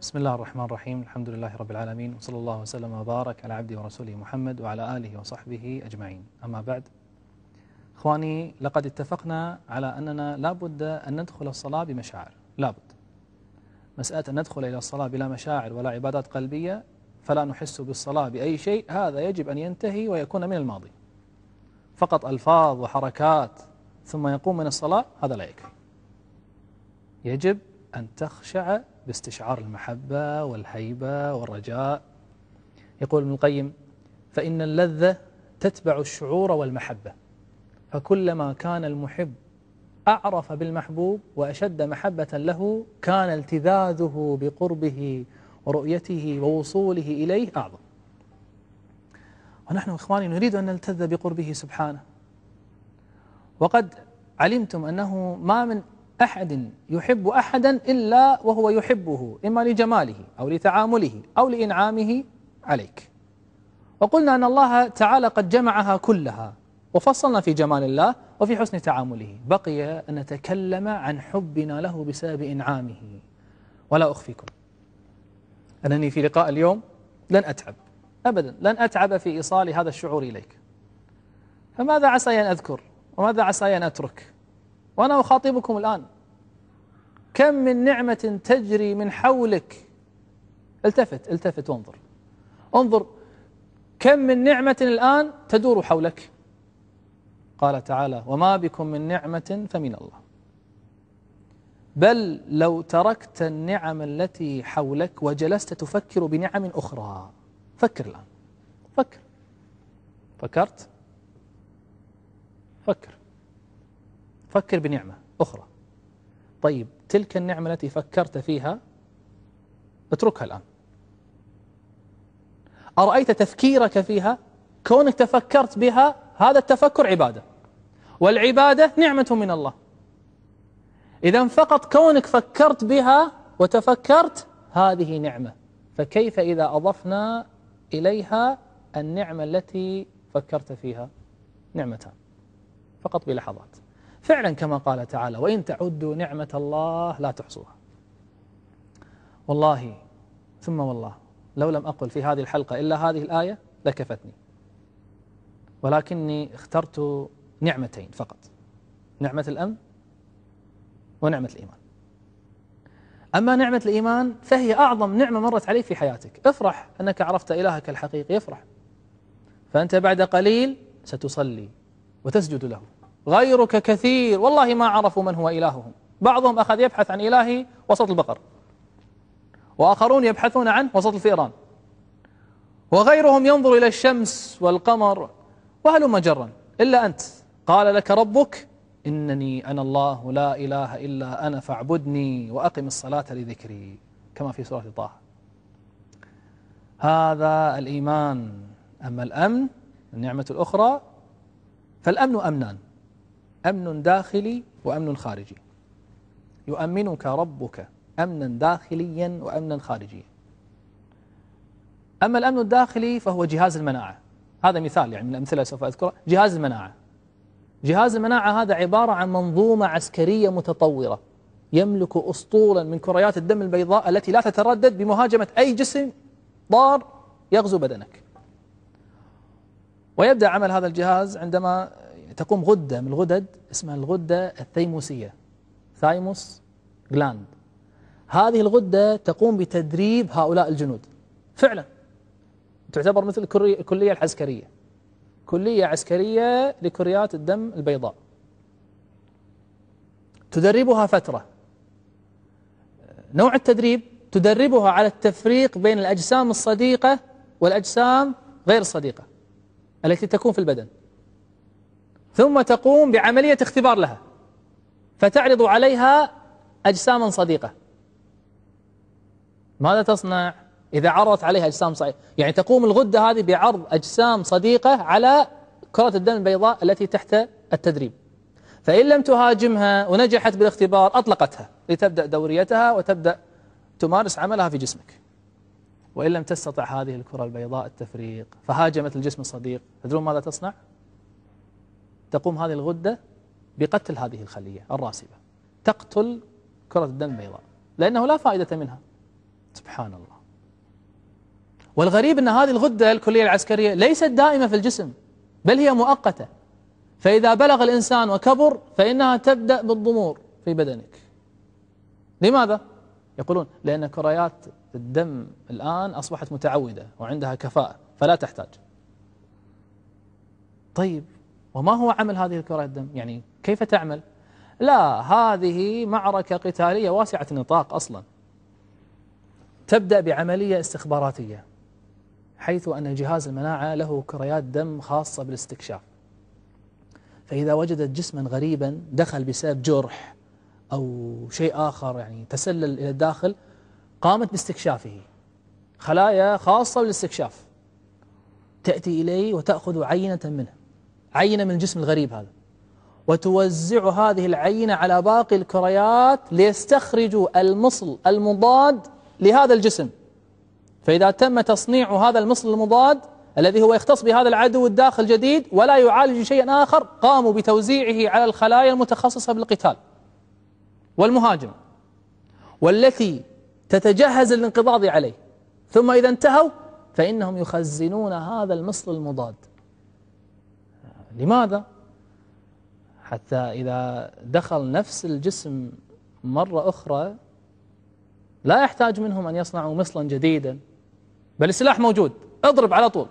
بسم الله الرحمن الرحيم الحمد لله رب العالمين وصلى الله وسلم وبارك على عبده ورسوله محمد وعلى آله وصحبه أجمعين أما بعد إخواني لقد اتفقنا على أننا لا بد أن ندخل الصلاة بمشاعر لا بد مسألة أن ندخل إلى الصلاة بلا مشاعر ولا عبادات قلبية فلا نحس بالصلاة بأي شيء هذا يجب أن ينتهي ويكون من الماضي فقط ألفاظ وحركات ثم يقوم من الصلاة هذا لا يكفي يجب أن تخشع باستشعار المحبة والهيبة والرجاء. يقول ابن القيم فإن اللذة تتبع الشعور والمحبة فكلما كان المحب أعرف بالمحبوب وأشد محبة له كان التذاذه بقربه ورؤيته ووصوله إليه أعظم. ونحن إخواني نريد أن نلتذ بقربه سبحانه. وقد علمتم أنه ما من أحد يحب أحدا إلا وهو يحبه إما لجماله أو لتعامله أو لإنعامه عليك. وقلنا أن الله تعالى قد جمعها كلها وفصلنا في جمال الله وفي حسن تعامله. بقي أن نتكلم عن حبنا له بسبب إنعامه. ولا أخفيكم. أنني في لقاء اليوم لن أتعب. أبدا لن أتعب في إيصال هذا الشعور إليك. فماذا عسى أن أذكر؟ وماذا عسى أن أترك؟ وأنا أخاطبكم الآن. كم من نعمة تجري من حولك؟ التفت التفت وانظر. انظر كم من نعمة الآن تدور حولك؟ قال تعالى وما بكم من نعمة فمن الله. بل لو تركت النعم التي حولك وجلست تفكر بنعم أخرى. فكر الآن. فكر. فكرت؟ فكر. فكر بنعمة أخرى. طيب تلك النعمة التي فكرت فيها اتركها الآن. أرأيت تفكيرك فيها؟ كونك تفكرت بها هذا التفكر عبادة. والعبادة نعمة من الله. إذا فقط كونك فكرت بها وتفكرت هذه نعمة. فكيف إذا أضفنا إليها النعمة التي فكرت فيها؟ نعمتان. فقط بلحظات. فعلا كما قال تعالى وإن تعدوا نعمة الله لا تحصوها. والله ثم والله لو لم أقل في هذه الحلقة إلا هذه الآية لكفتني. ولكني اخترت نعمتين فقط نعمة الأمن ونعمة الإيمان. أما نعمة الإيمان فهي أعظم نعمة مرت عليك في حياتك. افرح أنك عرفت إلهك الحقيقي افرح. فأنت بعد قليل ستصلي وتسجد له. غيرك كثير. والله ما عرفوا من هو إلههم. بعضهم أخذ يبحث عن إلهي وسط البقر. وآخرون يبحثون عن وسط الفئران. وغيرهم ينظر إلى الشمس والقمر. وهلم جرا؟ إلا أنت. قال لك ربك إنني أنا الله لا إله إلا أنا فاعبدني وأقم الصلاة لذكري. كما في سورة طه. هذا الإيمان. أما الأمن النعمة الأخرى فالأمن أمنان. أمن داخلي وأمن خارجي. يؤمنك ربك أمنا داخليا وأمنا خارجيا. أما الأمن الداخلي فهو جهاز المناعة. هذا مثال يعني من الأمثلة سوف أذكرها جهاز المناعة. جهاز المناعة هذا عبارة عن منظومة عسكرية متطورة. يملك أسطولا من كريات الدم البيضاء التي لا تتردد بمهاجمة أي جسم ضار يغزو بدنك. ويبدأ عمل هذا الجهاز عندما تقوم غدة من الغدد اسمها الغدة الثيموسية ثايموس جلاند هذه الغدة تقوم بتدريب هؤلاء الجنود. فعلا. تعتبر مثل الكلية العسكرية. كلية عسكرية لكريات الدم البيضاء. تدربها فترة. نوع التدريب تدربها على التفريق بين الأجسام الصديقة والأجسام غير الصديقة التي تكون في البدن. ثم تقوم بعملية اختبار لها فتعرض عليها أجساما صديقة. ماذا تصنع؟ إذا عرضت عليها أجسام صديقة. يعني تقوم الغدة هذه بعرض أجسام صديقة على كرة الدم البيضاء التي تحت التدريب. فإن لم تهاجمها ونجحت بالاختبار أطلقتها. لتبدأ دوريتها وتبدأ تمارس عملها في جسمك. وإن لم تستطع هذه الكرة البيضاء التفريق فهاجمت الجسم الصديق. تدرون ماذا تصنع؟ تقوم هذه الغدة بقتل هذه الخلية الراسبة. تقتل كرة الدم البيضاء. لأنه لا فائدة منها. سبحان الله. والغريب أن هذه الغدة الكلية العسكرية ليست دائمة في الجسم بل هي مؤقتة. فإذا بلغ الإنسان وكبر فإنها تبدأ بالضمور في بدنك. لماذا؟ يقولون لأن كريات الدم الآن أصبحت متعودة وعندها كفاءة فلا تحتاج. طيب وما هو عمل هذه الكريات الدم؟ يعني كيف تعمل؟ لا هذه معركة قتالية واسعة النطاق أصلا. تبدأ بعملية استخباراتية حيث أن جهاز المناعة له كريات دم خاصة بالاستكشاف. فإذا وجدت جسما غريبا دخل بسبب جرح أو شيء آخر يعني تسلل إلى الداخل قامت باستكشافه. خلايا خاصة بالاستكشاف. تأتي إليه وتأخذ عينة منه. عينة من الجسم الغريب هذا. وتوزع هذه العينة على باقي الكريات ليستخرجوا المصل المضاد لهذا الجسم. فإذا تم تصنيع هذا المصل المضاد الذي هو يختص بهذا العدو الداخل جديد ولا يعالج شيئا آخر قاموا بتوزيعه على الخلايا المتخصصة بالقتال والمهاجم والتي تتجهز للانقضاض عليه. ثم إذا انتهوا فإنهم يخزنون هذا المصل المضاد. لماذا؟ حتى إذا دخل نفس الجسم مرة أخرى لا يحتاج منهم أن يصنعوا مصلا جديدا بل السلاح موجود اضرب على طول.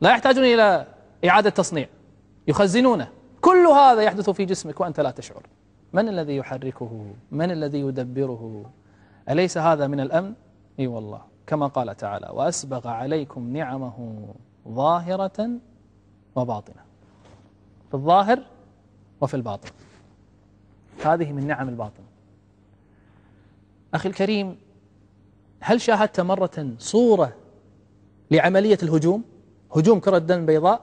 لا يحتاجون إلى إعادة تصنيع يخزنونه. كل هذا يحدث في جسمك وأنت لا تشعر. من الذي يحركه؟ من الذي يدبره؟ أليس هذا من الأمن؟ إي والله. كما قال تعالى وأسبغ عليكم نعمه ظاهرة وباطنة. في الظاهر وفي الباطن. هذه من نعم الباطن. أخي الكريم هل شاهدت مرة صورة لعملية الهجوم؟ هجوم كرة دم بيضاء؟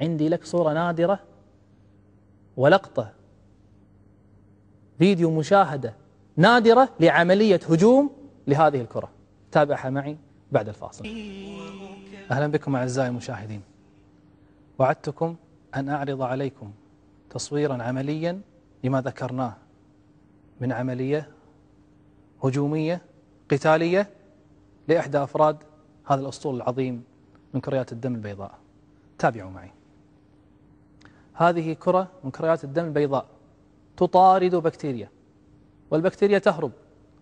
عندي لك صورة نادرة ولقطة فيديو مشاهدة نادرة لعملية هجوم لهذه الكرة. تابعها معي بعد الفاصل. أهلا بكم أعزائي المشاهدين. وعدتكم أن أعرض عليكم تصويرا عمليا لما ذكرناه من عملية هجومية قتالية لإحدى أفراد هذا الأسطول العظيم من كريات الدم البيضاء. تابعوا معي. هذه كرة من كريات الدم البيضاء تطارد بكتيريا والبكتيريا تهرب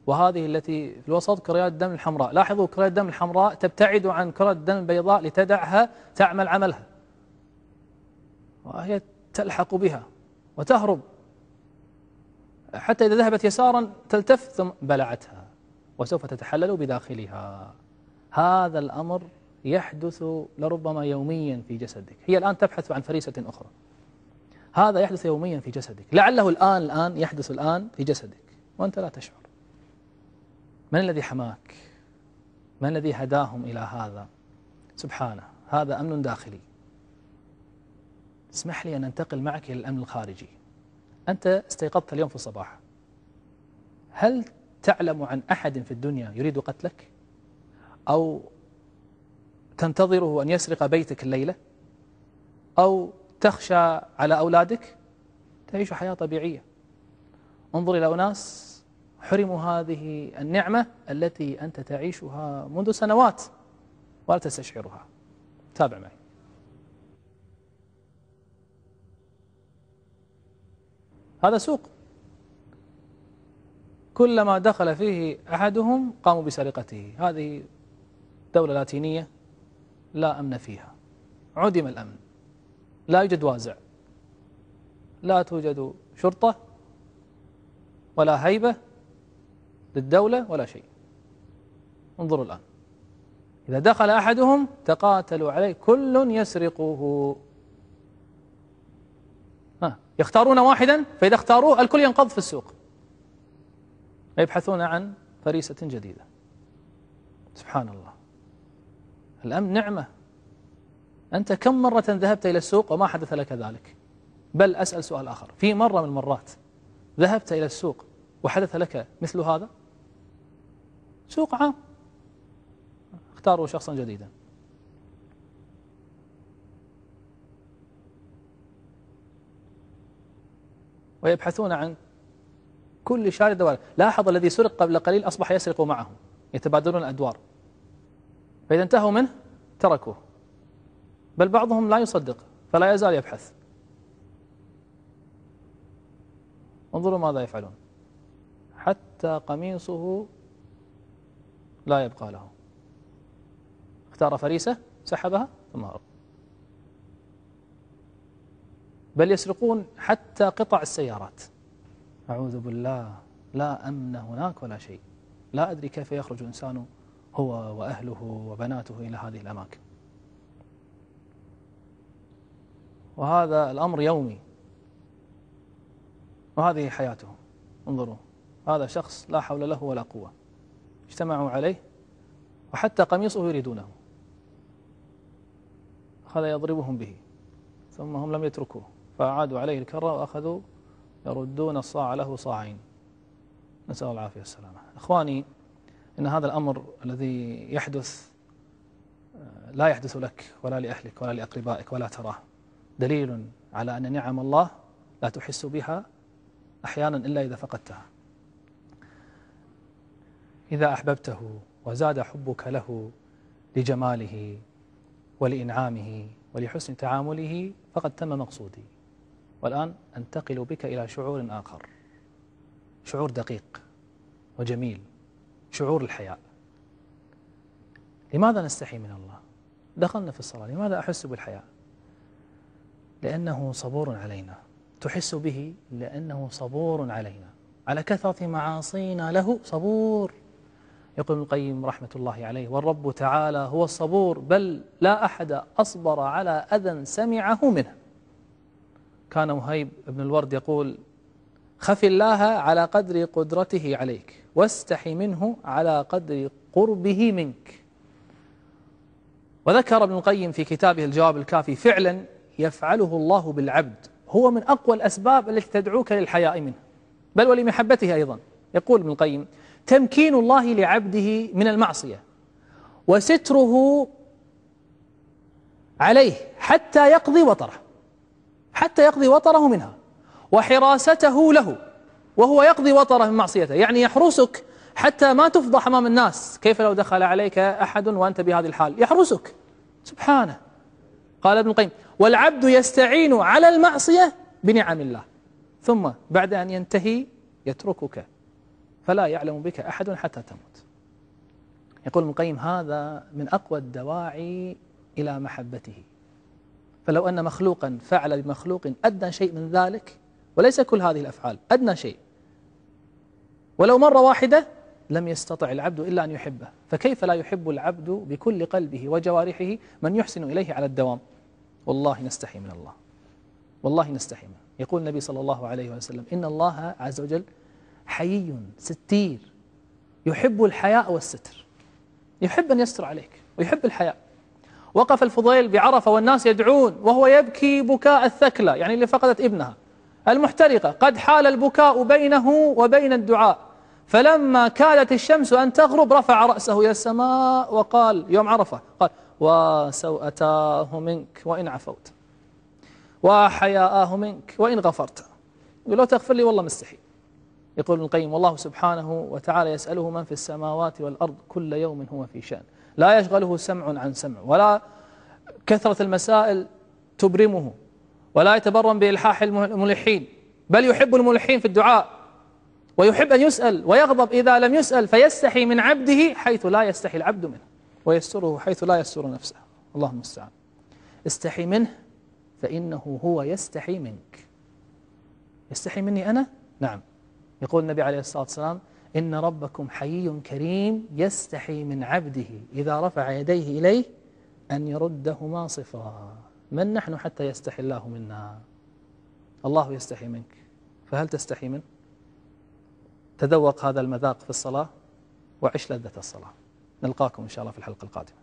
وهذه التي في الوسط كريات الدم الحمراء. لاحظوا كريات الدم الحمراء تبتعد عن كرات الدم البيضاء لتدعها تعمل عملها. وهي تلحق بها وتهرب. حتى إذا ذهبت يسارا تلتف ثم بلعتها وسوف تتحلل بداخلها. هذا الأمر يحدث لربما يوميا في جسدك. هي الآن تبحث عن فريسة أخرى. هذا يحدث يوميا في جسدك. لعله الآن الآن يحدث الآن في جسدك. وأنت لا تشعر. من الذي حماك؟ من الذي هداهم إلى هذا؟ سبحانه هذا أمن داخلي. اسمح لي أن أنتقل معك إلى الأمن الخارجي. أنت استيقظت اليوم في الصباح. هل تعلم عن أحد في الدنيا يريد قتلك؟ أو تنتظره أن يسرق بيتك الليلة؟ أو تخشى على أولادك؟ تعيش حياة طبيعية. انظر إلى أناس حرموا هذه النعمة التي أنت تعيشها منذ سنوات ولا تستشعرها. تابع معي. هذا سوق. كلما دخل فيه أحدهم قاموا بسرقته. هذه دولة لاتينية لا أمن فيها. عدم الأمن. لا يوجد وازع. لا توجد شرطة ولا هيبة للدولة ولا شيء. انظروا الآن. إذا دخل أحدهم تقاتلوا عليه كل يسرقه يختارون واحدا فإذا اختاروه الكل ينقض في السوق. يبحثون عن فريسة جديدة. سبحان الله الأمن نعمة. أنت كم مرة ذهبت إلى السوق وما حدث لك ذلك؟ بل أسأل سؤال آخر. في مرة من المرات ذهبت إلى السوق وحدث لك مثل هذا؟ سوق عام. اختاروا شخصا جديدا. ويبحثون عن كل شارد دوار. لاحظ الذي سرق قبل قليل أصبح يسرق معه يتبادلون الأدوار. فإذا انتهوا منه تركوه. بل بعضهم لا يصدق فلا يزال يبحث. انظروا ماذا يفعلون. حتى قميصه لا يبقى له. اختار فريسة سحبها ثم هرب بل يسرقون حتى قطع السيارات. أعوذ بالله لا أمن هناك ولا شيء. لا أدري كيف يخرج الإنسان هو وأهله وبناته إلى هذه الأماكن. وهذا الأمر يومي. وهذه حياته. انظروا هذا شخص لا حول له ولا قوة. اجتمعوا عليه وحتى قميصه يريدونه. أخذ يضربهم به ثم هم لم يتركوه. فأعادوا عليه الكرة وأخذوا يردون الصاع له صاعين. نسأل الله العافية والسلامة. إخواني إن هذا الأمر الذي يحدث لا يحدث لك ولا لأهلك ولا لأقربائك ولا تراه. دليل على أن نعم الله لا تحس بها أحيانا إلا إذا فقدتها. إذا أحببته وزاد حبك له لجماله ولإنعامه ولحسن تعامله فقد تم مقصودي. والآن أنتقل بك إلى شعور آخر. شعور دقيق وجميل. شعور الحياء. لماذا نستحي من الله؟ دخلنا في الصلاة. لماذا أحس بالحياء؟ لأنه صبور علينا. تحس به لأنه صبور علينا. على كثرة معاصينا له صبور. يقول ابن القيم رحمة الله عليه والرب تعالى هو الصبور بل لا أحد أصبر على أذى سمعه منه. كان مهيب بن الورد يقول خف الله على قدر قدرته عليك واستحي منه على قدر قربه منك. وذكر ابن القيم في كتابه الجواب الكافي فعلا يفعله الله بالعبد هو من أقوى الأسباب التي تدعوك للحياء منه بل ولمحبته أيضا. يقول ابن القيم تمكين الله لعبده من المعصية وستره عليه حتى يقضي وطره. حتى يقضي وطره منها وحراسته له وهو يقضي وطره من معصيته. يعني يحرسك حتى ما تفضح أمام الناس. كيف لو دخل عليك أحد وأنت بهذه الحال؟ يحرسك. سبحانه. قال ابن القيم والعبد يستعين على المعصية بنعم الله ثم بعد أن ينتهي يتركك فلا يعلم بك أحد حتى تموت. يقول ابن القيم هذا من أقوى الدواعي إلى محبته. فلو أن مخلوقا فعل بمخلوق أدنى شيء من ذلك وليس كل هذه الأفعال أدنى شيء. ولو مرة واحدة لم يستطع العبد إلا أن يحبه فكيف لا يحب العبد بكل قلبه وجوارحه من يحسن إليه على الدوام؟ والله نستحي من الله. والله نستحي منه. يقول النبي صلى الله عليه وسلم إن الله عز وجل حيي ستير يحب الحياء والستر. يحب أن يستر عليك ويحب الحياء. وقف الفضيل بعرفة والناس يدعون وهو يبكي بكاء الثكلى يعني اللي فقدت ابنها المحترقة قد حال البكاء بينه وبين الدعاء فلما كادت الشمس أن تغرب رفع رأسه إلى السماء وقال يوم عرفة قال وسوءتاه منك وإن عفوت وحياءه منك وإن غفرت. يقول لو تغفر لي والله مستحي يقول ابن القيم والله سبحانه وتعالى يسأله من في السماوات والأرض كل يوم هو في شأن لا يشغله سمع عن سمع ولا كثرة المسائل تبرمه ولا يتبرم بإلحاح الملحين بل يحب الملحين في الدعاء ويحب أن يسأل ويغضب إذا لم يسأل فيستحي من عبده حيث لا يستحي العبد منه ويستره حيث لا يستر نفسه. اللهم المستعان استحي منه فإنه هو يستحي منك. يستحي مني أنا؟ نعم. يقول النبي عليه الصلاة والسلام إن ربكم حيي كريم يستحي من عبده إذا رفع يديه إليه أن يردهما صفرا من نحن حتى يستحي الله منا؟ الله يستحي منك. فهل تستحي منه؟ تذوق هذا المذاق في الصلاة وعش لذة الصلاة. نلقاكم إن شاء الله في الحلقة القادمة.